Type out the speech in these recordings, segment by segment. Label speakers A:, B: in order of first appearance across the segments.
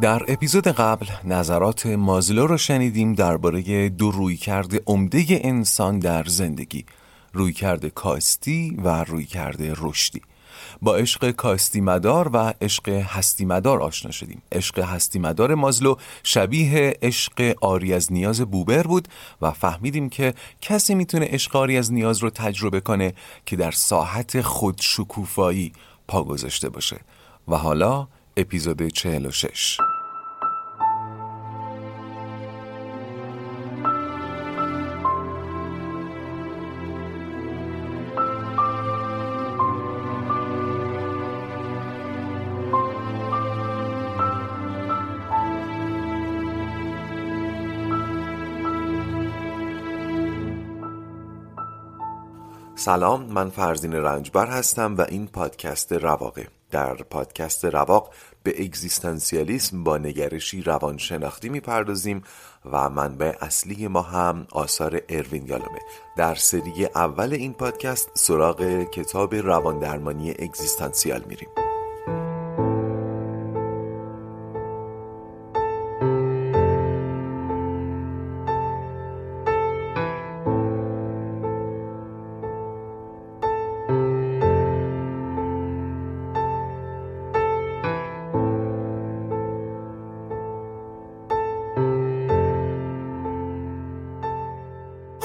A: در اپیزود قبل نظرات مازلو رو شنیدیم درباره دو رویکرد عمده انسان در زندگی رویکرد کاستی و رویکرد رشدی. با عشق کاستی مدار و عشق هستی مدار آشنا شدیم. عشق هستی مدار مازلو شبیه عشق آری از نیاز بوبر بود و فهمیدیم که کسی می‌تونه عشق آری از نیاز رو تجربه کنه که در ساحت خود شکوفایی پا گذاشته باشه. و حالا اپیزود 46 سلام من فرزین رنجبر هستم و این پادکست رواقه. در پادکست رواق به اگزیستانسیالیسم با نگرشی روانشناختی می‌پردازیم و منبع اصلی ما هم آثار اروین یالومه. در سری اول این پادکست سراغ کتاب رواندرمانی اگزیستانسیال میریم.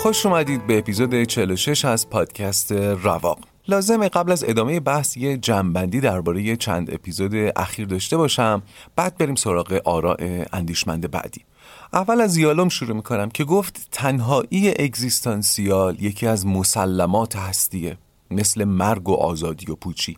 A: خوش اومدید به اپیزود 46 از پادکست رواق. لازمه قبل از ادامه بحث یه جنبندی درباره چند اپیزود اخیر داشته باشم. بعد بریم سراغ آراء اندیشمند بعدی. اول از یالوم شروع می‌کنم که گفت تنهایی اگزیستانسیال یکی از مسلمات هستیه مثل مرگ و آزادی و پوچی.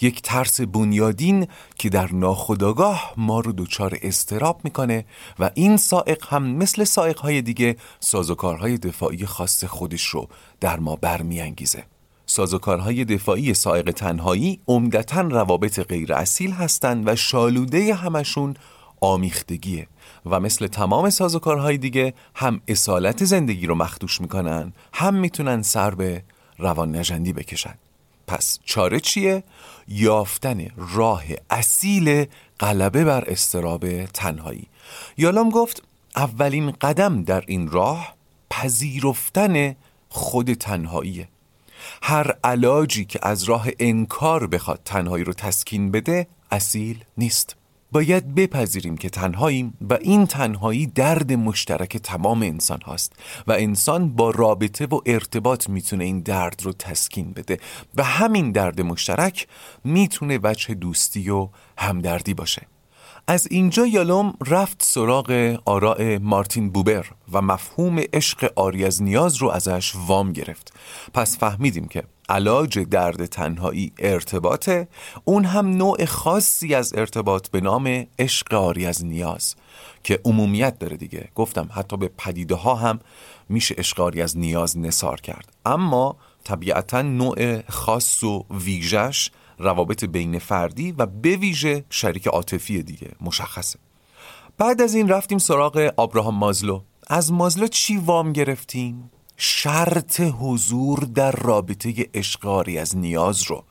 A: یک ترس بنیادین که در ناخودآگاه ما رو دچار استراب می‌کنه و این سائق هم مثل سائق های دیگه سازوکارهای دفاعی خاص خودش رو در ما برمیانگیزه. سازوکارهای دفاعی سائق تنهایی عمدتا روابط غیر اصیل هستند و شالوده همشون آمیختگیه و مثل تمام سازوکارهای دیگه هم اصالت زندگی رو مخدوش می‌کنن هم می‌تونن سر به روان نجندی بکشن. پس چاره چیه؟ یافتن راه اصیل غلبه بر استراب تنهایی. یالام گفت اولین قدم در این راه پذیرفتن خود تنهاییه. هر علاجی که از راه انکار بخواد تنهایی رو تسکین بده اصیل نیست. باید بپذیریم که تنهاییم و این تنهایی درد مشترک تمام انسان هاست و انسان با رابطه و ارتباط می‌تونه این درد رو تسکین بده و همین درد مشترک می‌تونه وجه دوستی و همدردی باشه. از اینجا یالوم رفت سراغ آراء مارتین بوبر و مفهوم عشق آری از نیاز رو ازش وام گرفت. پس فهمیدیم که علاج درد تنهایی ارتباطه اون هم نوع خاصی از ارتباط به نام عشق آری از نیاز که عمومیت داره دیگه. گفتم حتی به پدیده ها هم میشه عشق آری از نیاز نصار کرد. اما طبیعتا نوع خاص و ویژش روابط بین فردی و به ویژه شریک عاطفی دیگه مشخصه. بعد از این رفتیم سراغ آبراهام مازلو. از مازلو چی وام گرفتیم؟ شرط حضور در رابطه اشقاری از نیاز رو.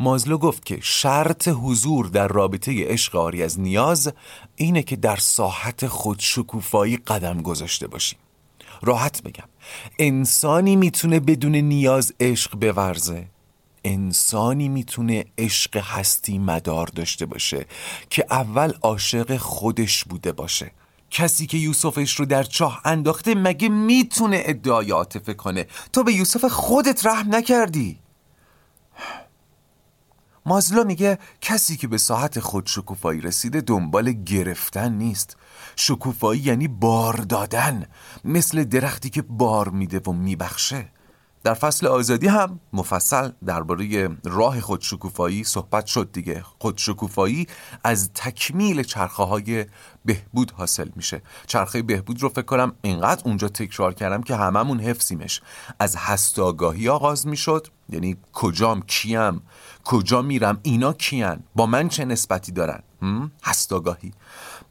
A: مازلو گفت که شرط حضور در رابطه اشقاری از نیاز اینه که در ساحت خودشکوفایی قدم گذاشته باشیم راحت بگم انسانی می‌تونه بدون نیاز عشق بورزه. انسانی می‌تونه عشق هستی مدار داشته باشه که اول عاشق خودش بوده باشه. کسی که یوسفش رو در چاه انداخته مگه می‌تونه ادعای عاطفه کنه؟ تو به یوسف خودت رحم نکردی. مازلو میگه کسی که به ساعت خود شکوفایی رسیده دنبال گرفتن نیست. شکوفایی یعنی بار دادن مثل درختی که بار میده و میبخشه. در فصل آزادی هم مفصل درباره راه خودشکوفایی صحبت شد دیگه. خودشکوفایی از تکمیل چرخه های بهبود حاصل میشه. چرخه بهبود رو فکر کنم اینقدر اونجا تکرار کردم که هممون حفظیمش. از هستاگاهی آغاز می‌شد. یعنی کجام کیم؟ کجا میرم؟ اینا کیان؟ با من چه نسبتی دارن؟ هستاگاهی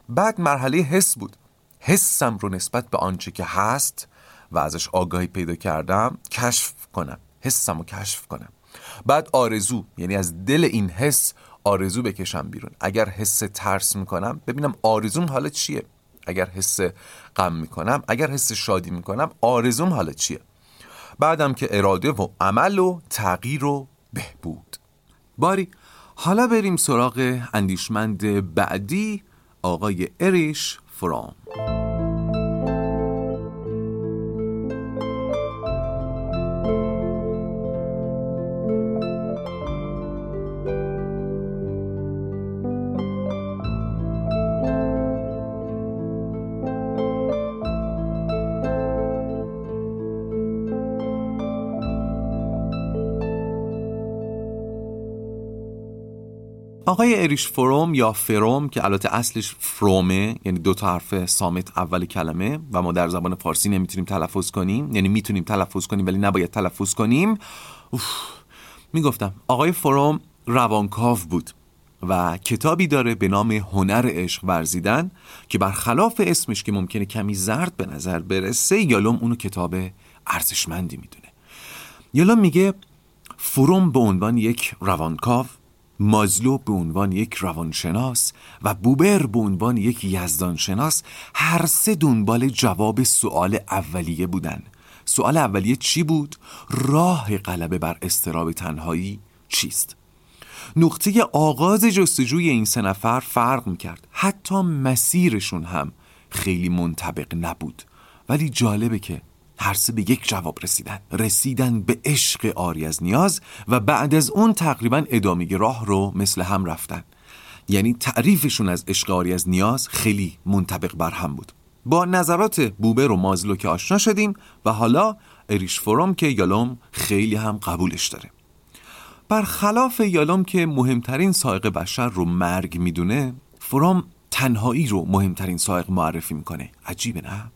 A: بعد مرحله حس بود. حسم رو نسبت به آنچه که هست و ازش آگاهی پیدا کردم کشف کنم حسم رو کشف کنم. بعد آرزو یعنی از دل این حس آرزو بکشم بیرون. اگر حس ترس می‌کنم ببینم آرزوم حالا چیه. اگر حس غم می‌کنم اگر حس شادی می‌کنم آرزوم حالا چیه. بعدم که اراده و عمل و تغییر و بهبود. باری حالا بریم سراغ اندیشمند بعدی آقای اریش فرام. آقای اریش فروم یا فروم که البته اصلش فرومه یعنی دو تا حرف سامت اول کلمه و ما در زبان فارسی نمی‌تونیم تلفظ کنیم. یعنی می‌تونیم تلفظ کنیم ولی نباید تلفظ کنیم. می‌گفتم آقای فروم روانکاو بود و کتابی داره به نام هنر عشق ورزیدن که برخلاف اسمش که ممکنه کمی زرد به نظر برسه یالوم اونو کتاب ارزشمندی می‌دونه. یالوم میگه فروم به عنوان یک روانکاو مازلو به عنوان یک روانشناس و بوبر به عنوان یک یزدانشناس هر سه دنبال جواب سوال اولیه بودن سوال اولیه چی بود؟ راه غلبه بر استراب تنهایی چیست؟ نقطه آغاز جستجوی این سه نفر فرق می‌کرد حتی مسیرشون هم خیلی منطبق نبود ولی جالبه که هر سه به یک جواب رسیدن. رسیدن به عشق آری از نیاز و بعد از اون تقریبا ادامه راه رو مثل هم رفتن. یعنی تعریفشون از عشق آری از نیاز خیلی منطبق بر هم بود. با نظرات بوبر و مازلو که آشنا شدیم و حالا اریش فروم که یالوم خیلی هم قبولش داره. برخلاف یالوم که مهمترین سایق بشر رو مرگ می‌دونه فروم تنهایی رو مهمترین سایق معرفی می‌کنه. عجیبه نه؟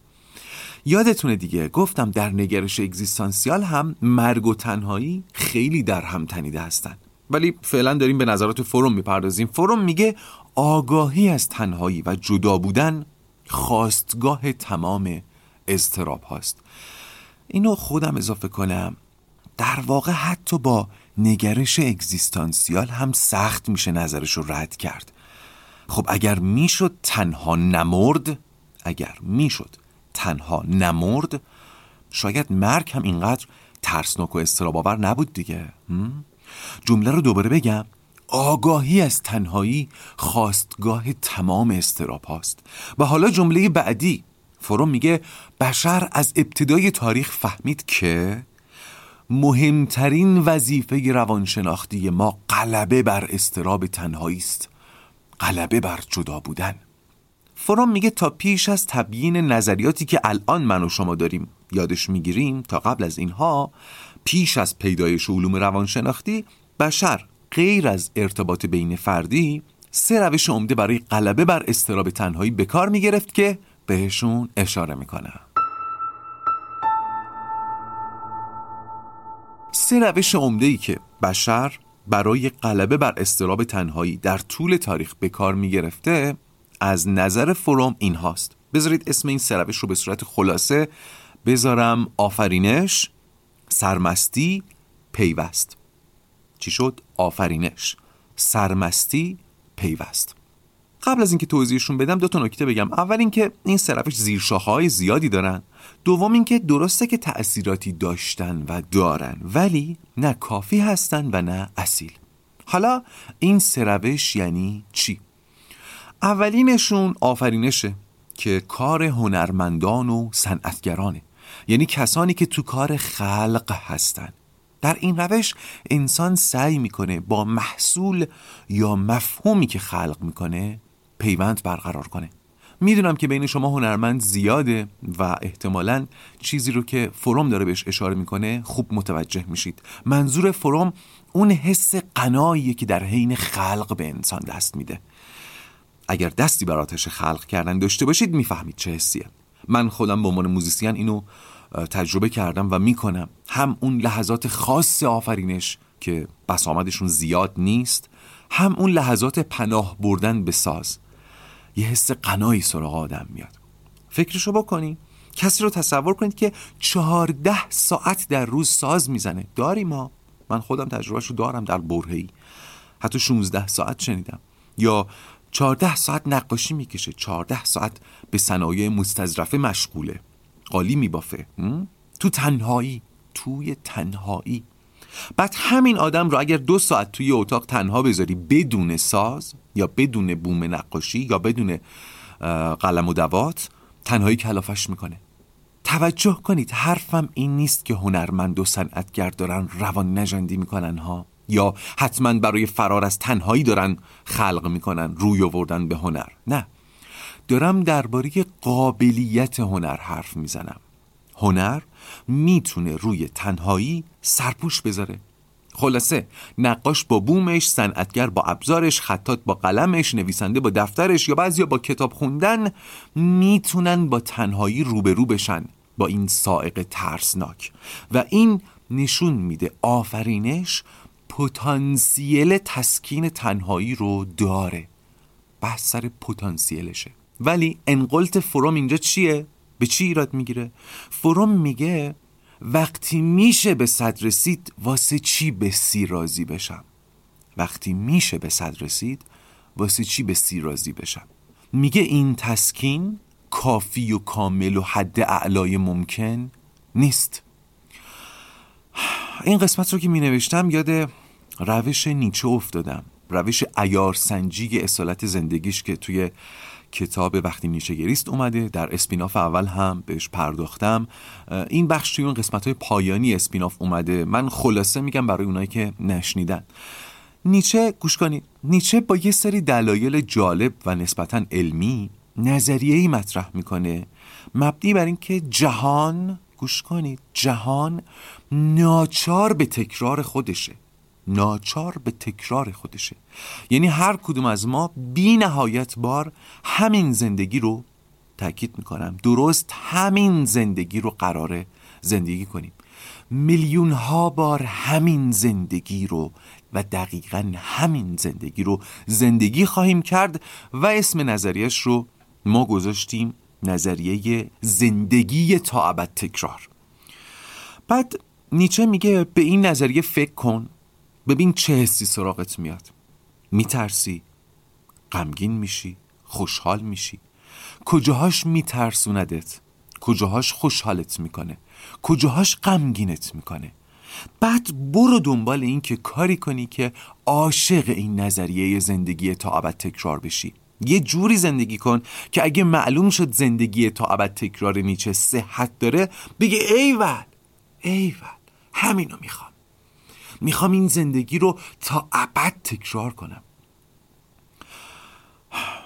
A: یادتونه دیگه گفتم در نگرش اگزیستانسیال هم مرگ و تنهایی خیلی در هم تنیده هستن. ولی فعلا داریم به نظرات فروم می‌پردازیم. فروم میگه آگاهی از تنهایی و جدا بودن خواستگاه تمام اضطراب هاست. اینو خودم اضافه کنم. در واقع حتی با نگرش اگزیستانسیال هم سخت میشه نظرش رد کرد. خب اگر می‌شد تنها نمرد اگر می‌شد تنها نمرد شاید مرگ هم اینقدر ترسناک و استراباور نبود دیگه. جمله رو دوباره بگم. آگاهی از تنهایی خواستگاه تمام استراب هاست. و حالا جمله بعدی. فروم میگه بشر از ابتدای تاریخ فهمید که مهمترین وظیفه روانشناختی ما غلبه بر استراب تنهایی است. غلبه بر جدا بودن. فروم میگه تا پیش از تبیین نظریاتی که الان من و شما داریم یادش می‌گیریم تا قبل از اینها پیش از پیدایش علوم روانشناختی بشر غیر از ارتباط بین فردی سه روش عمده برای غلبه بر استراب تنهایی به کار می‌گرفت که بهشون اشاره می‌کنم سه روش عمده ای که بشر برای غلبه بر استراب تنهایی در طول تاریخ به کار می‌گرفته از نظر فروم این هاست بذارید اسم این سروش رو به صورت خلاصه بذارم. آفرینش سرمستی پیوست. چی شد؟ آفرینش سرمستی پیوست. قبل از اینکه توضیحشون بدم دو تا نکته بگم. اول اینکه این سرفش زیرشاخه های زیادی دارن. دوم اینکه درسته که تأثیراتی داشتن و دارن ولی نه کافی هستن و نه اصیل. حالا این سروش یعنی چی؟ اولینشون آفرینشه که کار هنرمندان و صنعتگرانه. یعنی کسانی که تو کار خلق هستن. در این روش انسان سعی می‌کنه با محصول یا مفهومی که خلق می‌کنه پیوند برقرار کنه. می‌دونم که بین شما هنرمند زیاده و احتمالا چیزی رو که فروم داره بهش اشاره می‌کنه خوب متوجه میشید. منظور فروم اون حس قناییه که در حین خلق به انسان دست میده. اگر دستی بر آتش خلق کردن داشته باشید می‌فهمید چه حسیه. من خودم به عنوان موزیسین اینو تجربه کردم و می‌کنم. هم اون لحظات خاص آفرینش که بسامدشون زیاد نیست هم اون لحظات پناه بردن به ساز. یه حس قنایی سراغ آدم میاد. فکرشو بکنی. کسی رو تصور کنید که چهارده ساعت در روز ساز می‌زنه. داری ما. من خودم تجربهش رو دارم در برهی حتی 16 ساعت شنیدم. یا 14 ساعت نقاشی می‌کشه. 14 ساعت به صنایع مستظرفه مشغوله. قالی میبافه. تو تنهایی. توی تنهایی. بعد همین آدم رو اگر دو ساعت توی اتاق تنها بذاری بدون ساز یا بدون بوم نقاشی یا بدون قلم و دوات تنهایی کلافش می‌کنه. توجه کنید حرفم این نیست که هنرمند و صنعتگر دارن روان نجندی می‌کنن ها. یا حتما برای فرار از تنهایی دارن خلق می‌کنن روی آوردن به هنر. نه. دارم درباره قابلیت هنر حرف می‌زنم. هنر می‌تونه روی تنهایی سرپوش بذاره. خلاصه نقاش با بومش صنعتگر با ابزارش خطات با قلمش نویسنده با دفترش یا بعضیا با کتاب خوندن می‌تونن با تنهایی روبرو بشن با این سائق ترسناک. و این نشون میده آفرینش پتانسیل تسکین تنهایی رو داره. بحث سر پتانسیلشه. ولی انقلت فروم اینجا چیه؟ به چی ایراد می‌گیره؟ فروم میگه وقتی میشه به صد رسید واسه چی به سی راضی بشم؟ وقتی میشه به صد رسید واسه چی به سی راضی بشم؟ میگه این تسکین کافی و کامل و حد اعلای ممکن نیست. این قسمت رو که می نوشتم یاد روش نیچه افتادم. روش ایارسنجی اصالت زندگیش که توی کتاب وقتی نیچه گریست اومده در اسپیناف اول هم بهش پرداختم. این بخش توی اون قسمت های پایانی اسپیناف اومده. من خلاصه میگم برای اونایی که نشنیدن. نیچه گوش کنید. نیچه با یه سری دلایل جالب و نسبتا علمی نظریه ای مطرح می‌کنه. مبنی بر اینکه جهان گوش کنید جهان ناچار به تکرار خودشه. ناچار به تکرار خودشه. یعنی هر کدوم از ما بی نهایت بار همین زندگی رو تاکید می‌کنم. درست همین زندگی رو قراره زندگی کنیم. میلیون ها بار همین زندگی رو و دقیقا همین زندگی رو زندگی خواهیم کرد و اسم نظریش رو ما گذاشتیم نظریه زندگی تا ابد تکرار. بعد نیچه میگه به این نظریه فکر کن. ببین چه حسی سراغت میاد. میترسی؟ غمگین میشی؟ خوشحال میشی؟ کجاهاش میترسوندت؟ کجاهاش خوشحالت می‌کنه؟ کجاهاش غمگینت می‌کنه؟ بعد برو دنبال این که کاری کنی که عاشق این نظریه زندگی تا ابد تکرار بشی. یه جوری زندگی کن که اگه معلوم شد زندگی تا ابد تکرار نیچه صحت داره بگه ایول ایول همینو می‌خوام. می‌خوام این زندگی رو تا ابد تکرار کنم.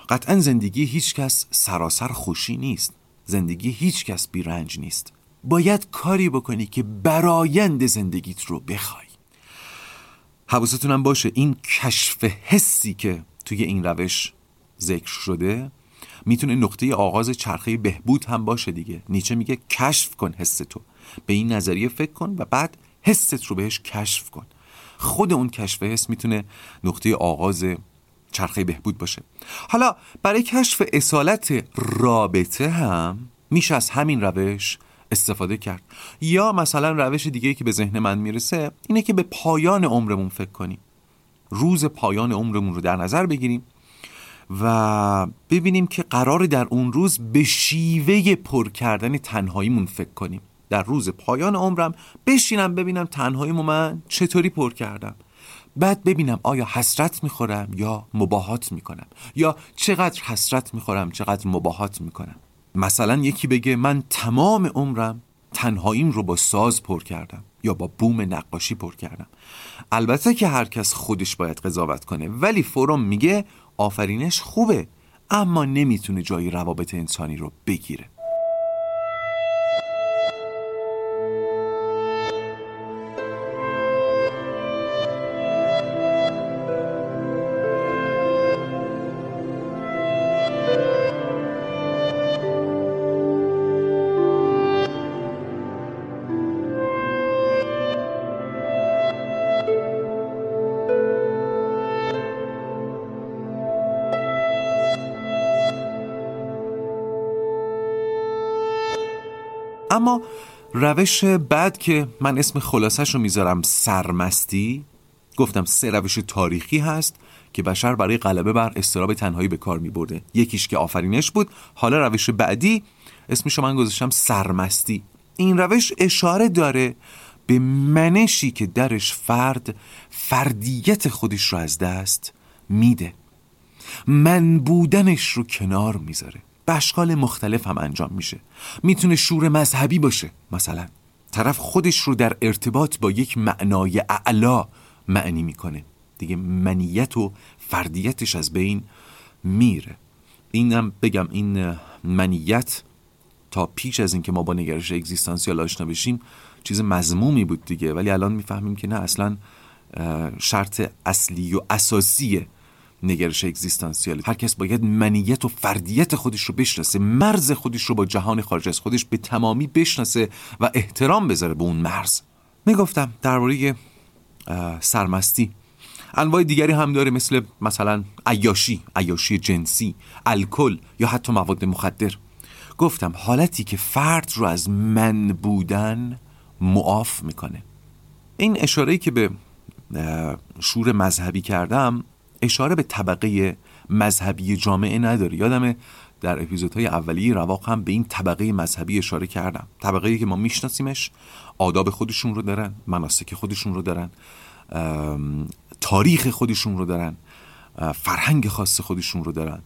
A: قطعا زندگی هیچکس سراسر خوشی نیست. زندگی هیچکس بیرنج نیست. باید کاری بکنی که برایند زندگیت رو بخوای. حواستونم باشه این کشف حسی که توی این روش ذکر شده می‌تونه نقطه آغاز چرخه بهبود هم باشه دیگه. نیچه میگه کشف کن حس تو. به این نظریه فکر کن و بعد حست رو بهش کشف کن. خود اون کشف حس می‌تونه نقطه آغاز چرخه بهبود باشه. حالا برای کشف اصالت رابطه هم میشه از همین روش استفاده کرد. یا مثلا روش دیگه که به ذهن من می‌رسه اینه که به پایان عمرمون فکر کنیم. روز پایان عمرمون رو در نظر بگیریم و ببینیم که قرار در اون روز به شیوه پر کردن تنهاییمون فکر کنیم. در روز پایان عمرم بشینم ببینم تنهاییمو من چطوری پر کردم. بعد ببینم آیا حسرت می‌خورم یا مباهات می‌کنم یا چقدر حسرت می‌خورم چقدر مباهات می‌کنم. مثلا یکی بگه من تمام عمرم تنهاییم رو با ساز پر کردم یا با بوم نقاشی پر کردم. البته که هر کس خودش باید قضاوت کنه ولی فروم میگه آفرینش خوبه اما نمی‌تونه جای روابط انسانی رو بگیره. اما روش بعد که من اسم خلاصش رو می‌ذارم سرمستی گفتم سه روش تاریخی هست که بشر برای غلبه بر استراب تنهایی به کار می برده یکیش که آفرینش بود. حالا روش بعدی اسمشو من گذاشتم سرمستی. این روش اشاره داره به منشی که درش فرد فردیت خودش رو از دست میده. من بودنش رو کنار می‌ذاره. به اشکال مختلف هم انجام میشه. می‌تونه شور مذهبی باشه مثلا. طرف خودش رو در ارتباط با یک معنای اعلا معنی می‌کنه. دیگه منیت و فردیتش از بین میره. اینم بگم این منیت تا پیش از اینکه ما با نگرش اگزیستانسیال آشنا بشیم چیز مضمومی بود دیگه. ولی الان می‌فهمیم که نه اصلا شرط اصلی و اساسی نگرش اگزیستانسیال هر کس باید منیت و فردیت خودش رو بشناسه مرز خودش رو با جهان خارج از خودش به تمامی بشناسه و احترام بذاره به اون مرز. می‌گفتم درباره سرمستی. انواع دیگری هم داره مثل مثلا عیاشی عیاشی جنسی الکل یا حتی مواد مخدر. گفتم حالتی که فرد رو از من بودن معاف می‌کنه. این اشاره که به شور مذهبی کردم اشاره به طبقه مذهبی جامعه نداره. یادم در اپیزودهای اولیه رواق هم به این طبقه مذهبی اشاره کردم. طبقه که ما میشناسیمش آداب خودشون رو دارن مناسک خودشون رو دارن تاریخ خودشون رو دارن فرهنگ خاص خودشون رو دارن.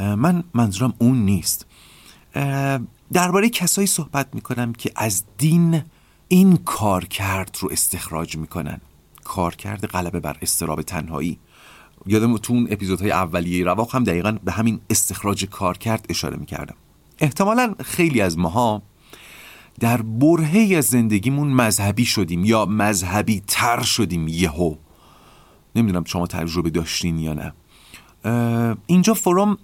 A: من منظورم اون نیست. درباره کسایی صحبت می‌کنم که از دین این کار کرد رو استخراج می‌کنن. کار کرد غلبه بر استراب تنهایی. یادم تو اون اپیزودهای اولیه رواق هم دقیقا به همین استخراج کار کرد اشاره می‌کردم. احتمالا خیلی از ماها در برهه از زندگیمون مذهبی شدیم یا مذهبی تر شدیم یهو. نمی‌دونم شما تجربه داشتین یا نه. اینجا فروم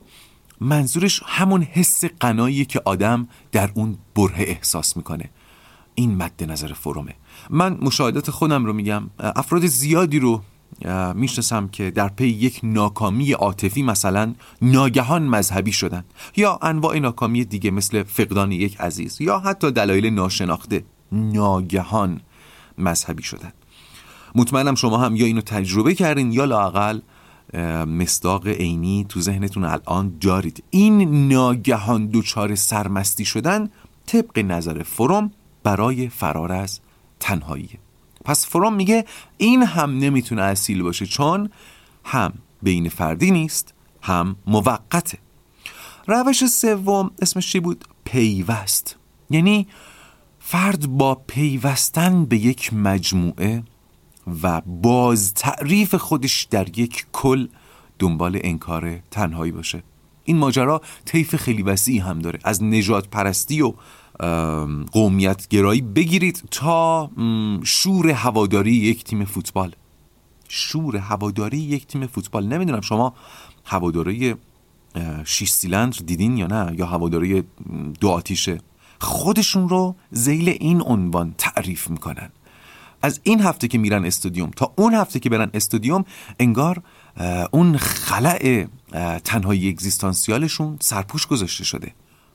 A: منظورش همون حس قنایی که آدم در اون بره احساس می‌کنه. این مد نظر فرومه. من مشاهدات خودم رو میگم. افراد زیادی رو می‌شناسم که در پی یک ناکامی عاطفی مثلا ناگهان مذهبی شدن یا انواع ناکامی دیگه مثل فقدان یک عزیز یا حتی دلایل ناشناخته ناگهان مذهبی شدن. مطمئنم شما هم یا اینو تجربه کردین یا لاقل مصداق عینی تو ذهنتون الان دارید. این ناگهان دوچار سرمستی شدن طبق نظر فروم برای فرار از تنهایی. پس فروم میگه این هم نمی‌تونه اصیل باشه چون هم بین فردی نیست هم موقته. روش سوم اسمش چی بود؟ پیوست. یعنی فرد با پیوستن به یک مجموعه و باز تعریف خودش در یک کل دنبال انکار تنهایی باشه. این ماجرا طیف خیلی وسیعی هم داره. از نجات پرستی و قومیت گرایی بگیرید تا شور هواداری یک تیم فوتبال. شور هواداری یک تیم فوتبال. نمی‌دونم شما هواداری شیش سیلندر دیدین یا نه؟ یا هواداری دو آتیشه خودشون رو زیل این عنوان تعریف می‌کنن. از این هفته که میرن استادیوم تا اون هفته که برن استادیوم انگار اون خلع تنهایی اگزیستانسیالشون سرپوش گذاشته شده.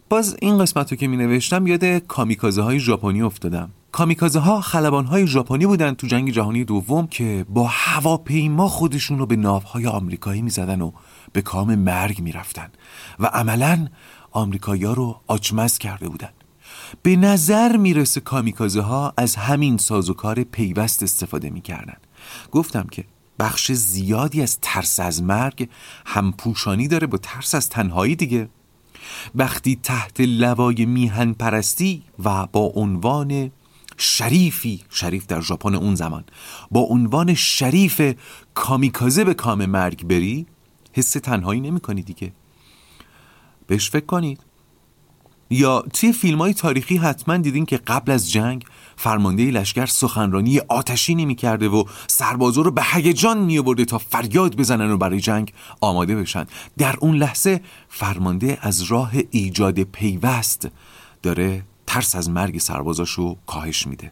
A: باز این قسمت رو که می نوشتم یاد کامیکازه های ژاپنی افتادم. کامیکازه ها خلبان های ژاپنی بودن تو جنگ جهانی دوم که با هواپیما خودشون رو به ناوهای آمریکایی می‌زدن و به کام مرگ می‌رفتن و عملا آمریکایی رو آچمز کرده بودن. به نظر می‌رسه کامیکازه ها از همین سازوکار پیوست استفاده می‌کردن. گفتم که بخش زیادی از ترس از مرگ همپوشانی داره با ترس از تنهایی دیگه. وقتی تحت لوای میهن پرستی و با عنوان شریفی شریف در ژاپن اون زمان با عنوان شریف کامیکازه به کام مرگ بری حس تنهایی نمی کنی دیگه. بهش فکر کنید. یا توی فیلم های تاریخی حتما دیدین که قبل از جنگ فرمانده لشکر سخنرانی آتشینی می‌کرده و سربازا رو به هیجان میآورده تا فریاد بزنن و برای جنگ آماده بشن. در اون لحظه فرمانده از راه ایجاد پیوست داره ترس از مرگ سربازاشو کاهش میده.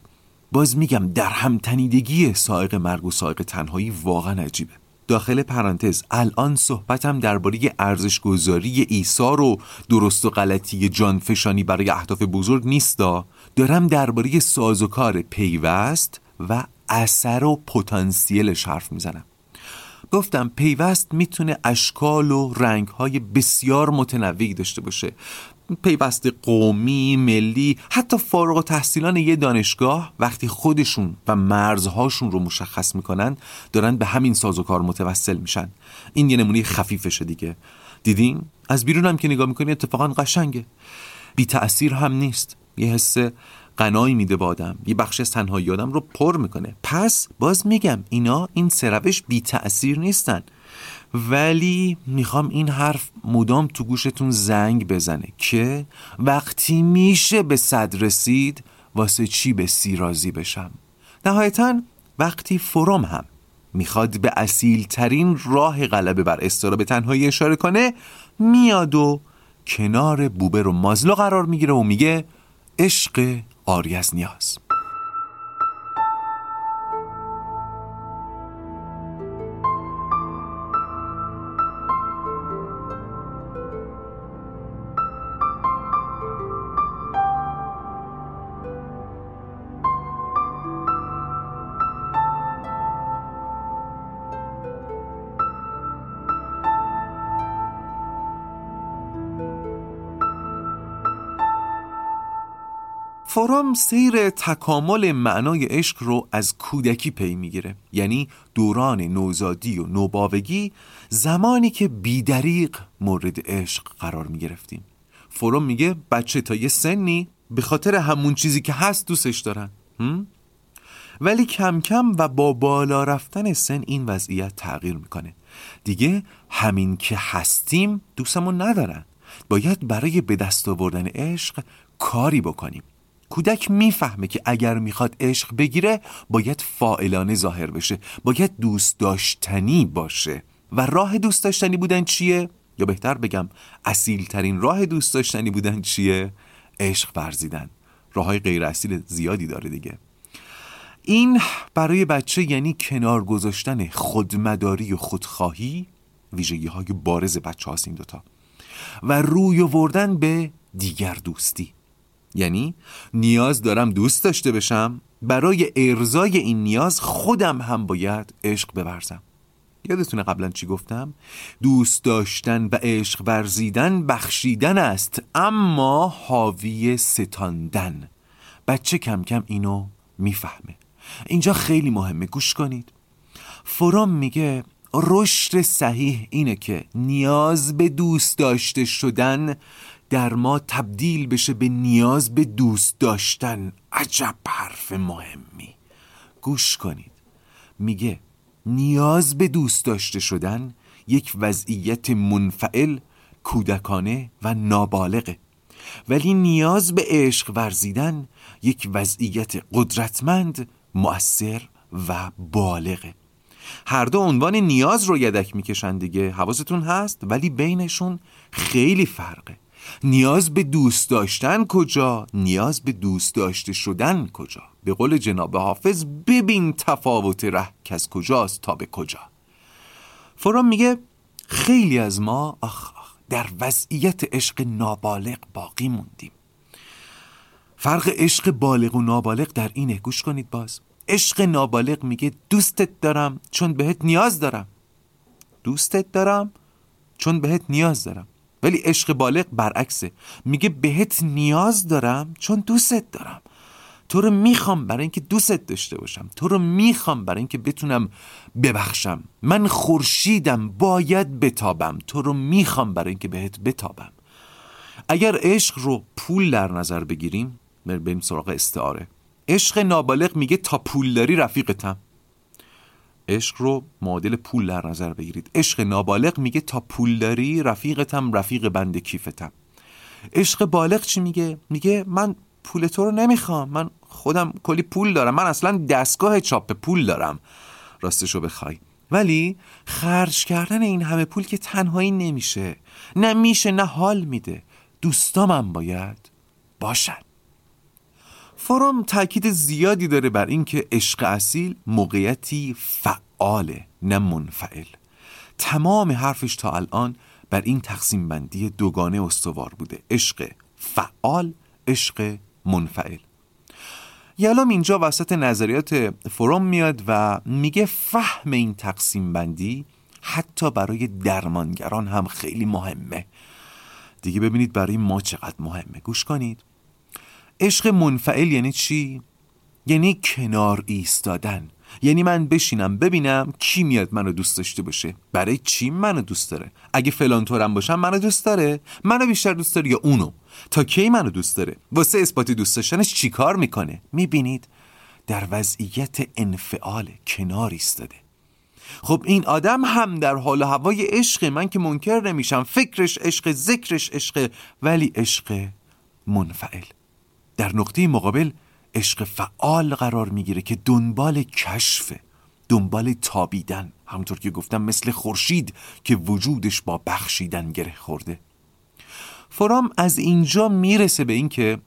A: باز میگم در همتنیدگی سائق مرگ و سائق تنهایی واقعا عجیبه. داخل پرانتز الان صحبتم درباره ارزش گذاری ایثار و درست و غلطی جانفشانی برای اهداف بزرگ نیستا دارم درباره سازوکار پیوست و اثر و پتانسیلش حرف می‌زنم. گفتم پیوست می‌تونه اشکال و رنگهای بسیار متنوعی داشته باشه. پیوست قومی، ملی، حتی فارغ تحصیلان یه دانشگاه وقتی خودشون و مرزهاشون رو مشخص می‌کنن دارن به همین ساز و کار متوسل میشن. این یه نمونه خفیفشه دیگه. دیدین؟ از بیرون هم که نگاه می‌کنی اتفاقا قشنگه. بی تأثیر هم نیست. یه حس قنایی میده با آدم. یه بخش از تنهایی آدم رو پر می‌کنه. پس باز میگم اینا این سروش بی تأثیر نیستن. ولی می‌خوام این حرف مدام تو گوشتون زنگ بزنه که وقتی میشه به صد رسید واسه چی به سی رازی بشم؟ نهایتا وقتی فروم هم می‌خواد به اصیل ترین راه غلبه بر استراب تنهایی اشاره کنه میاد و کنار بوبر و مازلو قرار می‌گیره و میگه عشق آری از نیاز. فورام سیر تکامل معنای عشق رو از کودکی پی می‌گیره. یعنی دوران نوزادی و نوباوگی زمانی که بیدریق مورد عشق قرار می‌گرفتیم. فروم میگه بچه تا یه سنی به خاطر همون چیزی که هست دوستش دارن. ولی کم کم و با بالا رفتن سن این وضعیت تغییر می‌کنه. دیگه همین که هستیم دوستمون ندارن. باید برای به دست آوردن عشق کاری بکنیم. کودک می‌فهمه که اگر می‌خواد عشق بگیره باید فائلانه ظاهر بشه باید دوست داشتنی باشه. و راه دوست داشتنی بودن چیه؟ یا بهتر بگم اصیل ترین راه دوست داشتنی بودن چیه؟ عشق ورزیدن. راه های غیر اصیل زیادی داره دیگه. این برای بچه یعنی کنار گذاشتن خودمداری و خودخواهی ویژگی های بارز بچه هاست این دوتا. و روی وردن به دیگر دوستی. یعنی نیاز دارم دوست داشته بشم برای ارزای این نیاز خودم هم باید عشق بورزم. یادتونه قبلا چی گفتم؟ دوست داشتن و عشق ورزیدن بخشیدن است اما حاوی ستاندن. بچه کم کم اینو می‌فهمه. اینجا خیلی مهمه گوش کنید. فرام میگه رشد صحیح اینه که نیاز به دوست داشته شدن در ما تبدیل بشه به نیاز به دوست داشتن. عجب حرف مهمی. گوش کنید. میگه نیاز به دوست داشته شدن یک وضعیت منفعل کودکانه و نابالغه. ولی نیاز به عشق ورزیدن یک وضعیت قدرتمند مؤثر و بالغه. هر دو عنوان نیاز رو یدک می‌کشن دیگه. حواستون هست؟ ولی بینشون خیلی فرقه. نیاز به دوست داشتن کجا؟ نیاز به دوست داشته شدن کجا؟ به قول جناب حافظ ببین تفاوت ره که از کجاست تا به کجا. فرام میگه خیلی از ما آخ, آخ در وضعیت عشق نابالغ باقی موندیم. فرق عشق بالغ و نابالغ در اینه. گوش کنید باز. عشق نابالغ میگه دوستت دارم چون بهت نیاز دارم. دوستت دارم چون بهت نیاز دارم. ولی عشق بالغ برعکسه. میگه بهت نیاز دارم چون دوستت دارم. تو رو می‌خوام برای اینکه دوستت داشته باشم. تو رو می‌خوام برای اینکه بتونم ببخشم. من خورشیدم باید بتابم. تو رو می‌خوام برای اینکه بهت بتابم. اگر عشق رو پول در نظر بگیریم بریم سراغ استعاره. عشق نابالغ میگه تا پول داری رفیقتم. عشق رو معادل پول در نظر بگیرید. عشق نابالغ میگه تا پول داری رفیقتم رفیق بند کیفتم. عشق بالغ چی میگه؟ میگه من پول تو رو نمی‌خوام. من خودم کلی پول دارم. من اصلا دستگاه چاپ پول دارم. راستشو بخوای. ولی خرج کردن این همه پول که تنهایی نمیشه. نه میشه نه حال میده. دوستامم باید باشن. فروم تاکید زیادی داره بر اینکه عشق اصیل موقعیتی فعاله نه منفعل. تمام حرفش تا الان بر این تقسیم بندی دوگانه استوار بوده. عشق فعال عشق منفعل. یالام اینجا وسط نظریات فروم میاد و میگه فهم این تقسیم بندی حتی برای درمانگران هم خیلی مهمه. دیگه ببینید برای ما چقدر مهمه. گوش کنید. عشق منفعل یعنی چی؟ یعنی کنار ایستادن. یعنی من بشینم ببینم کی میاد منو دوست داشته باشه. برای چی منو دوست داره؟ اگه فلان طورم باشم منو دوست داره. منو بیشتر دوست داره یا اونو؟ تا کی منو دوست داره؟ واسه اثبات دوست داشتنش چیکار می‌کنه؟ می‌بینید در وضعیت انفعال کنار ایستاده. خب این آدم هم در حال هوای عشق من که منکر نمیشم. فکرش عشق ذکرش عشق ولی عشق منفعل. در نقطه مقابل عشق فعال قرار می‌گیره که دنبال کشف دنبال تابیدن. همونطور که گفتم مثل خورشید که وجودش با بخشیدن گره خورده. فرام از اینجا می‌رسه به اینکه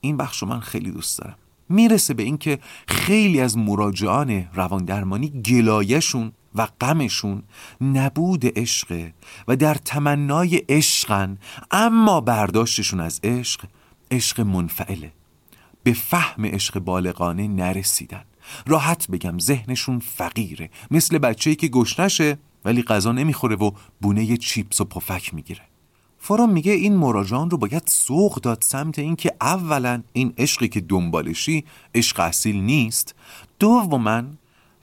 A: این بخش من خیلی دوست دارم. می‌رسه به اینکه خیلی از مراجعان روان درمانی گلایشون و غمشون نبود عشق و در تمنای عشقن اما برداشتشون از عشق عشق منفعله. به فهم عشق بالغانه نرسیدن. راحت بگم ذهنشون فقیره. مثل بچه‌ای که گشنشه ولی غذا نمی‌خوره و بونه چیپس و پفک می‌گیره. فارام میگه این مراجعان رو باید سوق داد سمت اینکه اولا این عشقی که دنبالشی عشق اصیل نیست. دوما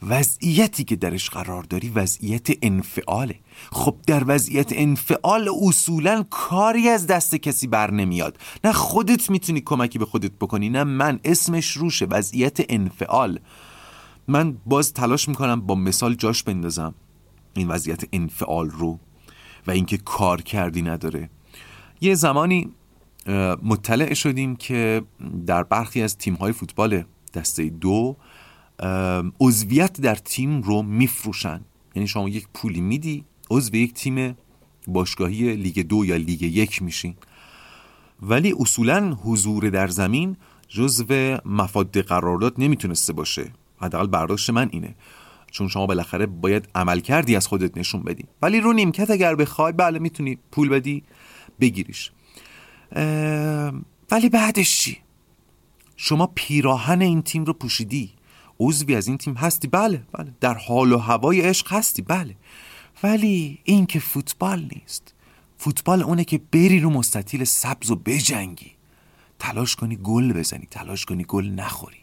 A: وضعیتی که درش قرار داری وضعیت انفعاله. خب در وضعیت انفعال اصولا کاری از دست کسی بر نمیاد. نه خودت می‌تونی کمکی به خودت بکنی نه من اسمش روشه وضعیت انفعال. من باز تلاش می‌کنم با مثال جاش بندازم. این وضعیت انفعال رو و اینکه کار کردی نداره. یه زمانی مطلع شدیم که در برخی از تیم‌های فوتبال دسته دو عضویت در تیم رو میفروشن. یعنی شما یک پولی میدی عضو یک تیم باشگاهی لیگ دو یا لیگ یک میشین ولی اصولا حضور در زمین جزو مفاد قرارداد نمی‌تونسته باشه. حداقل برداشت من اینه. چون شما بالاخره باید عمل کردی از خودت نشون بدی. ولی رو نیمکت اگر بخوای بله می‌تونی پول بدی بگیریش. ولی بعدش چی؟ شما پیراهن این تیم رو پوشیدی. عضوی از این تیم هستی؟ بله بله. در حال و هوای عشق هستی؟ بله. ولی این که فوتبال نیست. فوتبال اونه که بری رو مستطیل سبز و بجنگی. تلاش کنی گل بزنی تلاش کنی گل نخوری.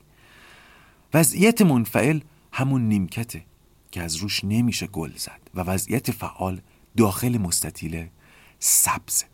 A: وضعیت منفعل همون نیمکته که از روش نمیشه گل زد و وضعیت فعال داخل مستطیل سبزه.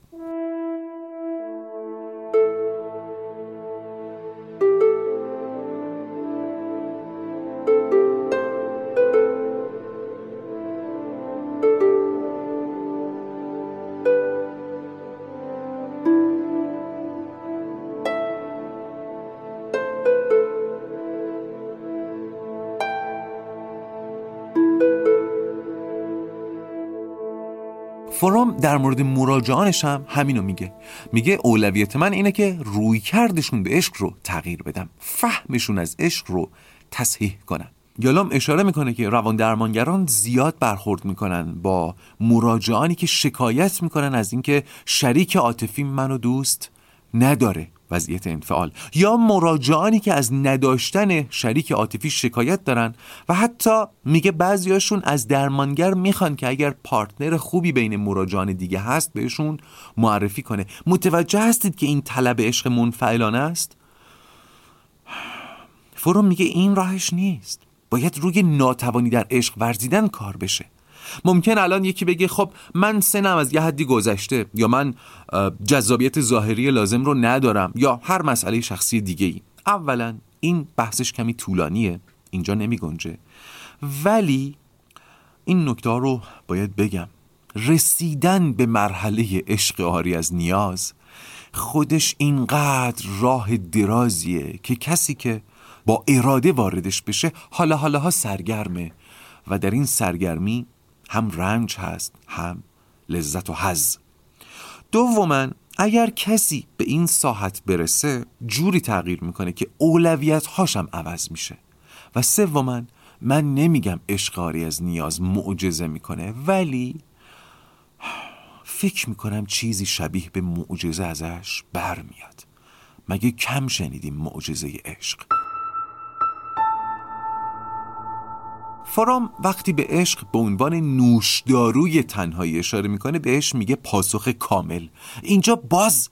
A: در مورد مراجعانش هم همینو میگه. میگه اولویت من اینه که روی کردشون به عشق رو تغییر بدم. فهمشون از عشق رو تصحیح کنم. یالام اشاره می‌کنه که روان درمانگران زیاد برخورد می‌کنن با مراجعانی که شکایت می‌کنن از اینکه شریک عاطفی منو دوست نداره. وضعیت انفعال. یا مراجعانی که از نداشتن شریک عاطفی شکایت دارن و حتی میگه بعضیاشون از درمانگر می‌خوان که اگر پارتنر خوبی بین مراجعان دیگه هست بهشون معرفی کنه. متوجه هستید که این طلب عشق منفعلانه است؟ فروم میگه این راهش نیست. باید روی ناتوانی در عشق ورزیدن کار بشه. ممکن الان یکی بگه خب من سنم از یه حدی گذشته یا من جذابیت ظاهری لازم رو ندارم یا هر مسئله شخصی دیگه ای اولا این بحثش کمی طولانیه اینجا نمی گنجه. ولی این نکته رو باید بگم. رسیدن به مرحله عشق آری از نیاز خودش اینقدر راه درازیه که کسی که با اراده واردش بشه حالا حالاها سرگرمه و در این سرگرمی هم رنج هست هم لذت و حز دوما اگر کسی به این ساحت برسه جوری تغییر می‌کنه که اولویت هاشم عوض میشه. و سوما من نمیگم اشقاری از نیاز معجزه می‌کنه ولی فکر می‌کنم چیزی شبیه به معجزه ازش برمیاد. مگه کم شنیدیم معجزه عشق فرام وقتی به عشق به عنوان نوشداروی تنهایی اشاره می‌کنه بهش میگه پاسخ کامل. اینجا باز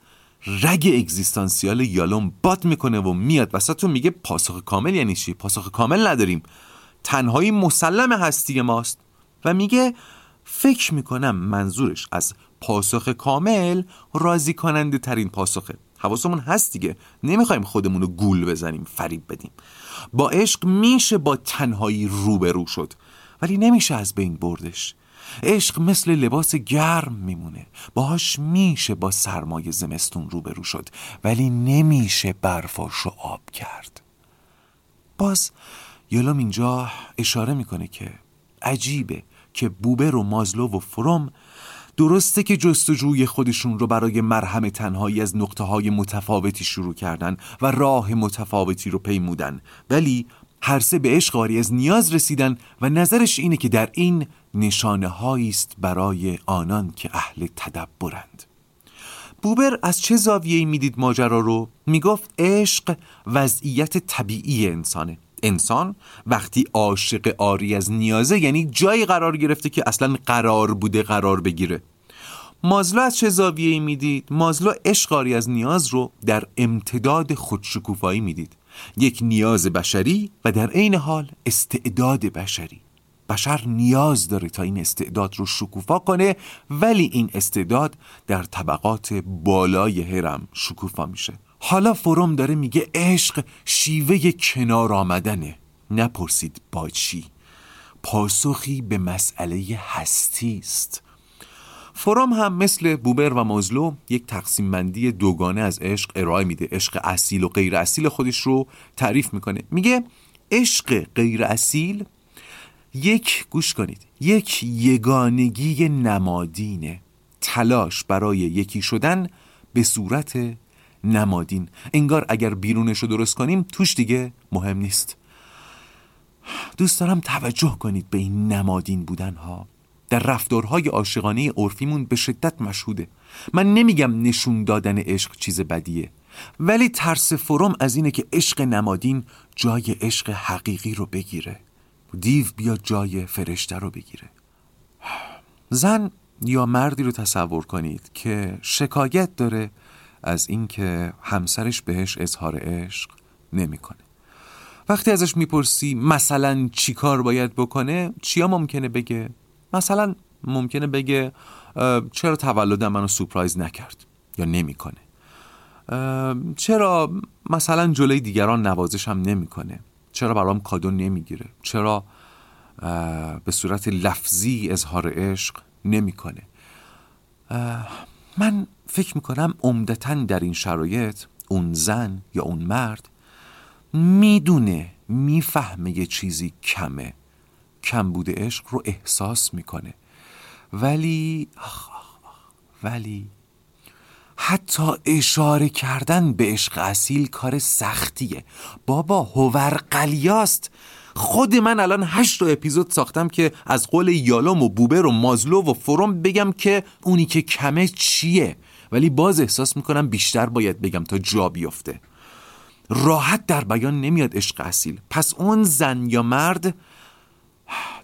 A: رگ اگزیستانسیال یالوم باد می‌کنه و میاد. وسط میگه پاسخ کامل یعنی چی؟ پاسخ کامل نداریم. تنهایی مسلم هستی ماست. و میگه فکر می‌کنم منظورش از پاسخ کامل راضی کننده ترین پاسخه. حواسمون هست دیگه. نمی‌خوایم خودمون رو گول بزنیم فریب بدیم. با عشق میشه با تنهایی روبرو شد ولی نمیشه از بین بردش. عشق مثل لباس گرم میمونه باهاش میشه با سرمای زمستون روبرو شد ولی نمیشه برفاشو آب کرد. باز یالوم اینجا اشاره می‌کنه که عجیبه که بوبر و مازلو و فروم درسته که جستجوی خودشون رو برای مرهم تنهایی از نقطه های متفاوتی شروع کردن و راه متفاوتی رو پیمودن. ولی هر سه به عشق از نیاز رسیدن و نظرش اینه که در این نشانه است برای آنان که اهل تدبرند. بوبر از چه زاویه‌ای می‌دید ماجرا رو؟ می‌گفت عشق وضعیت طبیعی انسانه. انسان وقتی عاشق آری از نیازه یعنی جایی قرار گرفته که اصلا قرار بوده قرار بگیره. مازلو از چه زاویه‌ای می‌دید؟ مازلو عشق آری از نیاز رو در امتداد خودشکوفایی می‌دید. یک نیاز بشری و در عین حال استعداد بشری. بشر نیاز داره تا این استعداد رو شکوفا کنه ولی این استعداد در طبقات بالای هرم شکوفا میشه. حالا فروم داره میگه عشق شیوه کنار آمدنه. نپرسید با چی. پاسخی به مسئله هستی است فروم هم مثل بوبر و مازلو یک تقسیم بندی دوگانه از عشق ارائه میده. عشق اصیل و غیر اصیل خودش رو تعریف می‌کنه. میگه عشق غیر اصیل یک گوش کنید یک یگانگی نمادینه. تلاش برای یکی شدن به صورت نمادین. انگار اگر بیرونش رو درست کنیم توش دیگه مهم نیست. دوست دارم توجه کنید به این نمادین بودن ها در رفتارهای عاشقانه عرفیمون به شدت مشهوده. من نمیگم نشون دادن عشق چیز بدیه ولی ترس فروم از اینه که عشق نمادین جای عشق حقیقی رو بگیره. دیو بیا جای فرشته رو بگیره. زن یا مردی رو تصور کنید که شکایت داره از اینکه همسرش بهش اظهار عشق نمی‌کنه. وقتی ازش می‌پرسی مثلا چی کار باید بکنه چیا ممکنه بگه؟ مثلا ممکنه بگه چرا تولد منو سورپرایز نکرد یا نمی‌کنه؟ چرا مثلا جلوی دیگران نوازشم نمی‌کنه؟ چرا برام کادو نمی‌گیره؟ چرا به صورت لفظی اظهار عشق نمی‌کنه؟ من فکر می‌کنم عمدتا در این شرایط اون زن یا اون مرد می‌دونه می‌فهمه یه چیزی کمه. کم بوده عشق رو احساس می‌کنه. ولی ولی حتی اشاره کردن به عشق اصیل کار سختیه. بابا هوور قلیاست. خود من الان هشت اپیزود ساختم که از قول یالوم و بوبر و مازلو و فروم بگم که اونی که کمه چیه. ولی باز احساس می‌کنم بیشتر باید بگم تا جا بیفته. راحت در بیان نمیاد عشق اصیل. پس اون زن یا مرد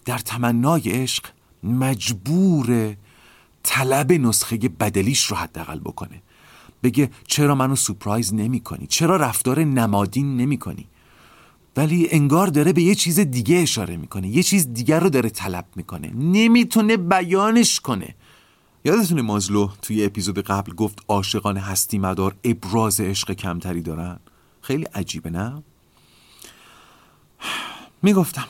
A: در تمنای عشق مجبور طلب نسخه بدلیش رو حداقل بکنه. بگه چرا منو سپرایز نمی کنی چرا رفتار نمادین نمی کنی ولی انگار داره به یه چیز دیگه اشاره می‌کنه. یه چیز دیگر رو داره طلب می‌کنه. نمی‌تونه بیانش کنه. یادتونه مازلو توی اپیزود قبل گفت عاشقان هستی مدار ابراز عشق کمتری دارن؟ خیلی عجیبه نه؟ می‌گفتم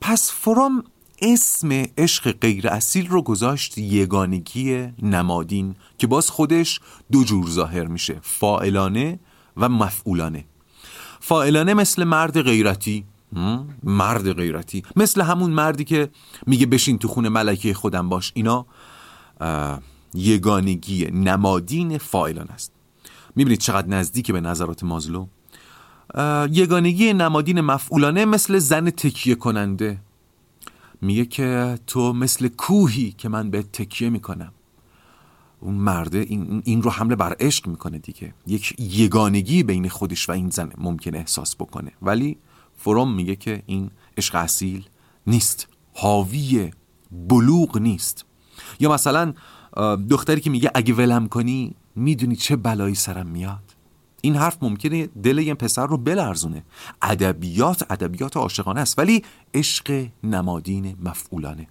A: پس فروم اسم عشق غیر اصیل رو گذاشت یگانگی نمادین که باز خودش دو جور ظاهر میشه فائلانه و مفعولانه. فائلانه مثل مرد غیرتی. مرد غیرتی. مثل همون مردی که میگه بشین تو خونه ملکه خودم باش. اینا یگانگی نمادین فائلان است. می‌بینید چقدر نزدیک به نظرات مازلو. یگانگی نمادین مفعولانه مثل زن تکیه کننده. میگه که تو مثل کوهی که من به تکیه می‌کنم. اون مرده این, این رو حمله بر عشق می‌کنه دیگه. یک یگانگی بین خودش و این زن ممکن احساس بکنه. ولی فروم میگه که این عشق اصیل نیست. حاوی بلوغ نیست. یا مثلا دختری که میگه اگه ولم کنی می‌دونی چه بلایی سرم میاد. این حرف ممکنه دل یه پسر رو بلرزونه. ادبیات ادبیات عاشقانه است. ولی عشق نمادین مفعولانه.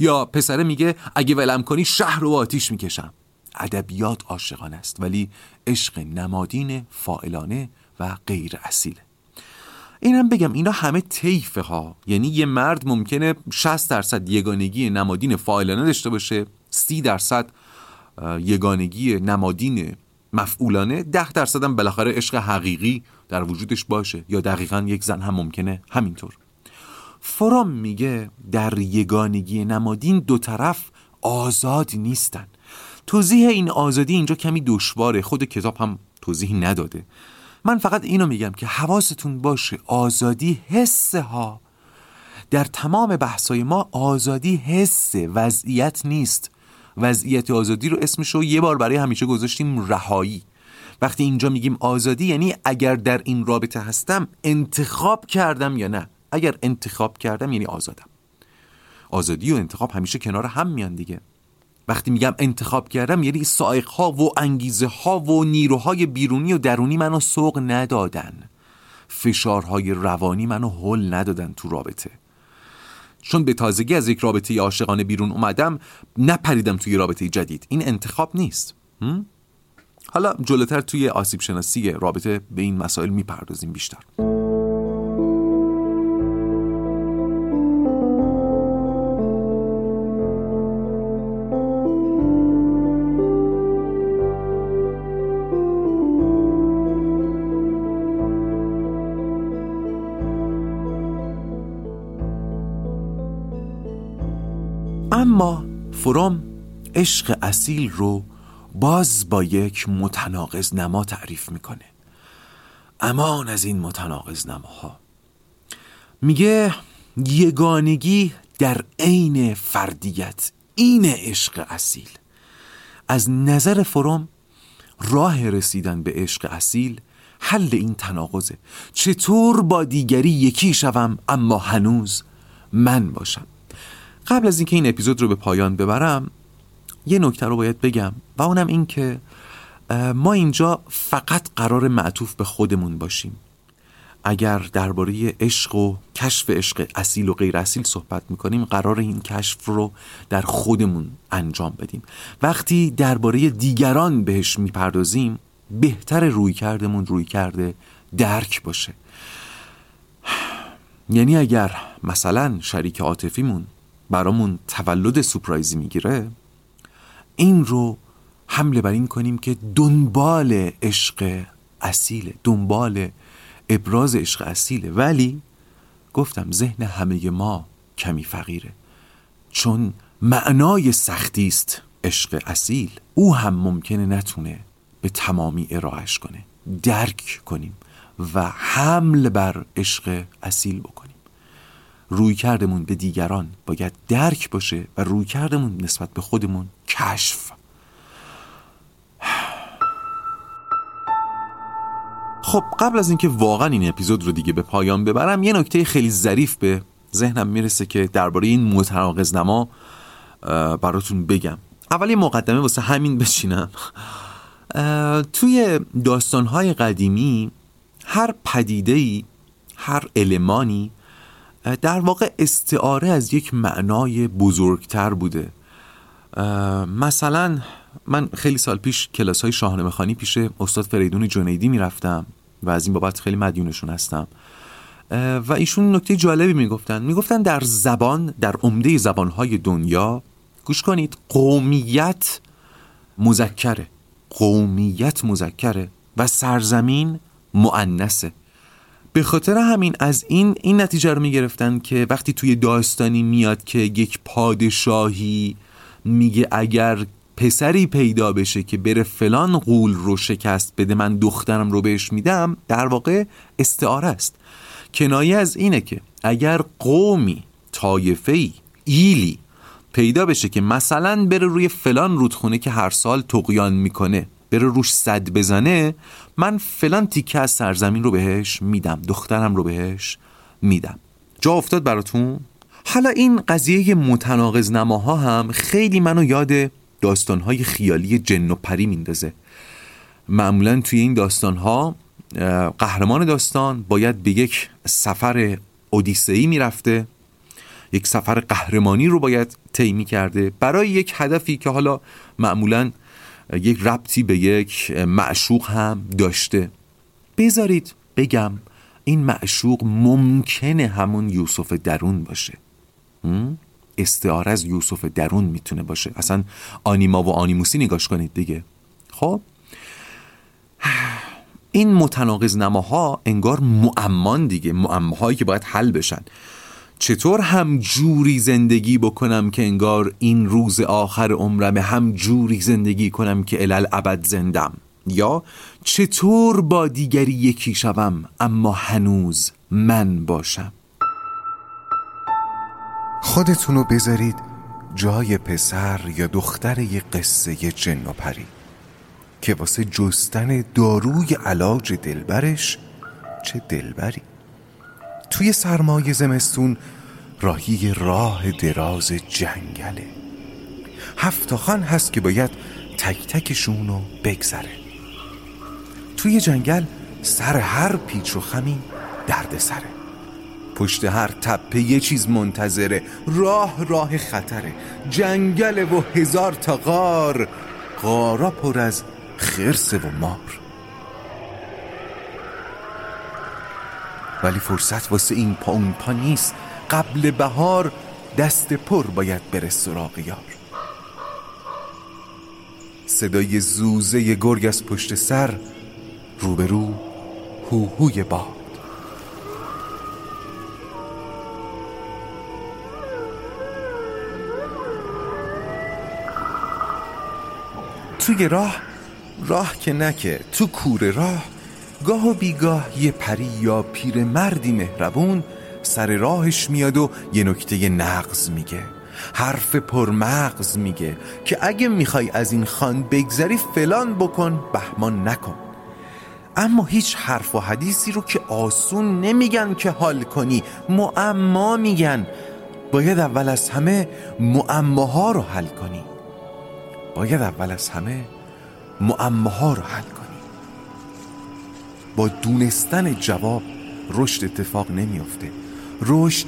A: یا پسره میگه اگه ولم کنی شهر رو آتیش می‌کشم. ادبیات عاشقانه است ولی عشق نمادین فائلانه و غیر اصیله اینم بگم اینا همه طیفه ها یعنی یه مرد ممکنه 60 درصد یگانگی نمادین فاعلانه داشته باشه 30 درصد یگانگی نمادین مفعولانه 10 درصد هم بالاخره عشق حقیقی در وجودش باشه. یا دقیقا یک زن هم ممکنه همینطور. فرام میگه در یگانگی نمادین دو طرف آزاد نیستن. توضیح این آزادی اینجا کمی دشواره. خود کتاب هم توضیح نداده. من فقط اینو میگم که حواستون باشه آزادی حس ها در تمام بحثای ما آزادی حس وضعیت نیست. وضعیت آزادی رو اسمش رو یه بار برای همیشه گذاشتیم رهایی. وقتی اینجا میگیم آزادی یعنی اگر در این رابطه هستم انتخاب کردم یا نه. اگر انتخاب کردم یعنی آزادم. آزادی و انتخاب همیشه کنار هم میان دیگه. وقتی میگم انتخاب کردم یعنی سائق ها و انگیزه ها و نیروهای بیرونی و درونی منو سوق ندادن. فشارهای روانی منو حل ندادن تو رابطه. چون به تازگی از یک رابطه عاشقانه بیرون اومدم نپریدم توی رابطه جدید. این انتخاب نیست. حالا جلوتر توی آسیب شناسی رابطه به این مسائل می‌پردازیم بیشتر. فروم عشق اصیل رو باز با یک متناقض نما تعریف می‌کنه. امان از این متناقض نماها. میگه یگانگی در عین فردیت این عشق اصیل. از نظر فروم راه رسیدن به عشق اصیل حل این تناقضه. چطور با دیگری یکی شوم اما هنوز من باشم؟ قبل از اینکه این اپیزود رو به پایان ببرم یه نکته رو باید بگم و اونم این که ما اینجا فقط قرار معطوف به خودمون باشیم. اگر درباره عشق و کشف عشق اصیل و غیر اصیل صحبت می‌کنیم قرار این کشف رو در خودمون انجام بدیم. وقتی درباره دیگران بهش می‌پردازیم بهتر روی کردمون روی کرده درک باشه. یعنی اگر مثلا شریک عاطفیمون برامون تولد سپرایزی می‌گیره این رو حمله بر این کنیم که دنبال عشق اصیله دنبال ابراز عشق اصیله. ولی گفتم ذهن همه ما کمی فقیره چون معنای سختی است عشق اصیل. او هم ممکنه نتونه به تمامی ارائهش کنه. درک کنیم و حمل بر عشق اصیل بکنیم. روی کردمون به دیگران باید درک باشه و روی کردمون نسبت به خودمون کشف. خب قبل از اینکه واقعا این اپیزود رو دیگه به پایان ببرم یه نکته خیلی ظریف به ذهنم می‌رسه که درباره این متناقض نما براتون بگم. اولی مقدمه واسه همین بشینم توی داستانهای قدیمی هر پدیدهی هر المانی در واقع استعاره از یک معنای بزرگتر بوده. مثلا من خیلی سال پیش کلاس های شاهنامه خانی پیش استاد فریدون جنیدی می‌رفتم و از این بابت خیلی مدیونشون هستم. و ایشون نکته جالبی می‌گفتن. می‌گفتن در زبان در عمده زبانهای دنیا گوش کنید قومیت مذکره. قومیت مذکره و سرزمین مؤنثه. به خاطر همین از این این نتیجه رو می‌گرفتن که وقتی توی داستانی میاد که یک پادشاهی میگه اگر پسری پیدا بشه که بره فلان قول رو شکست بده من دخترم رو بهش میدم در واقع استعاره است. کنایه از اینه که اگر قومی طایفه‌ای ایلی
B: پیدا بشه که مثلا بره روی فلان رودخونه که هر سال تقیان می‌کنه بره روش صد بزنه من فلان تیکه از سرزمین رو بهش میدم دخترم رو بهش میدم. جا افتاد براتون؟ حالا این قضیه متناقض نماها هم خیلی منو یاد داستانهای خیالی جن و پری میندازه. معمولا توی این داستانها قهرمان داستان باید به یک سفر اودیسهی می‌رفته یک سفر قهرمانی رو باید طی کرده برای یک هدفی که حالا معمولا یک ربطی به یک معشوق هم داشته. بذارید بگم این معشوق ممکنه همون یوسف درون باشه. استعاره از یوسف درون می‌تونه باشه. اصلا آنیما و آنیموسی نگاش کنید دیگه. خب؟ این متناقض نماها انگار معمان دیگه. معماهایی که باید حل بشن. چطور هم جوری زندگی بکنم که انگار این روز آخر عمرم هم جوری زندگی کنم که الال ابد زندم؟ یا چطور با دیگری یکی شوم اما هنوز من باشم؟
A: خودتونو بذارید جای پسر یا دختر یه قصه جن و پری که واسه جستن داروی علاج دلبرش چه دلبری. توی سرمایه زمستون راهی راه دراز جنگله. هفتاخان هست که باید تک تکشون رو بگذره. توی جنگل سر هر پیچ و خمی درد سره پشت هر تپه یه چیز منتظره. راه راه خطره. جنگل و هزار تا غار. غارا پر از خرس و مار. ولی فرصت واسه این پا اون پا نیست. قبل بهار دست پر باید بره سراغ یار. صدای زوزه گرگ از پشت سر روبرو هوهوی باد. توی راه راه که نکه تو کوره راه. گاه و بیگاه یه پری یا پیر مردی مهربون سر راهش میاد و یه نکته نقض میگه. حرف پرمغز میگه که اگه می‌خوای از این خان بگذری فلان بکن بهمان نکن. اما هیچ حرف و حدیثی رو که آسون نمیگن که حال کنی. معما میگن. باید اول از همه معماها رو حل کنی. باید اول از همه معماها رو حل با دونستن جواب رشد اتفاق نمیافته. رشد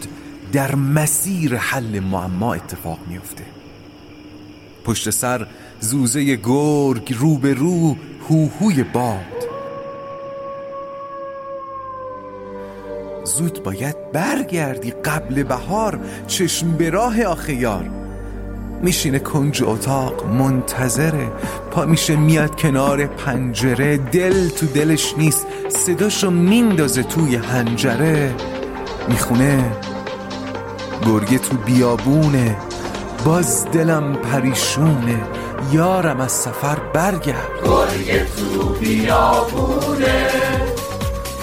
A: در مسیر حل معما اتفاق میافته. پشت سر زوزه گرگ رو به رو هوهوی باد. زود باید برگردی قبل بهار چشم به راه آخه یار. میشینه کنج اتاق منتظره. پا میشه میاد کنار پنجره. دل تو دلش نیست صداشو میندازه توی هنجره می‌خونه گرگه تو بیابونه. باز دلم پریشونه. یارم از سفر برگرد.
C: گرگه تو بیابونه.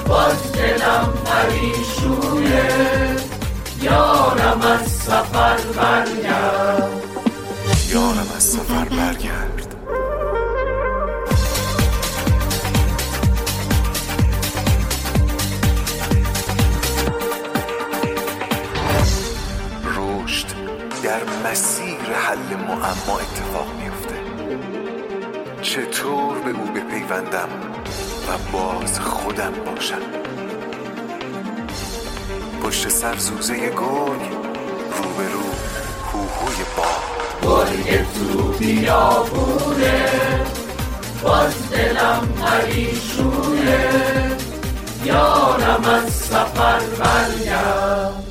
C: باز دلم پریشونه. یارم از سفر برگرد.
A: یارم از سفر برگرد. رشد در مسیر حل معما اتفاق میفته چطور به او بپیوندم و باز خودم باشم؟ پشت سر زوزه گرگ روبرو هوهوی باد
C: گرگ تو بیابونه باز دلم پریشونه یارم از سفر برگرد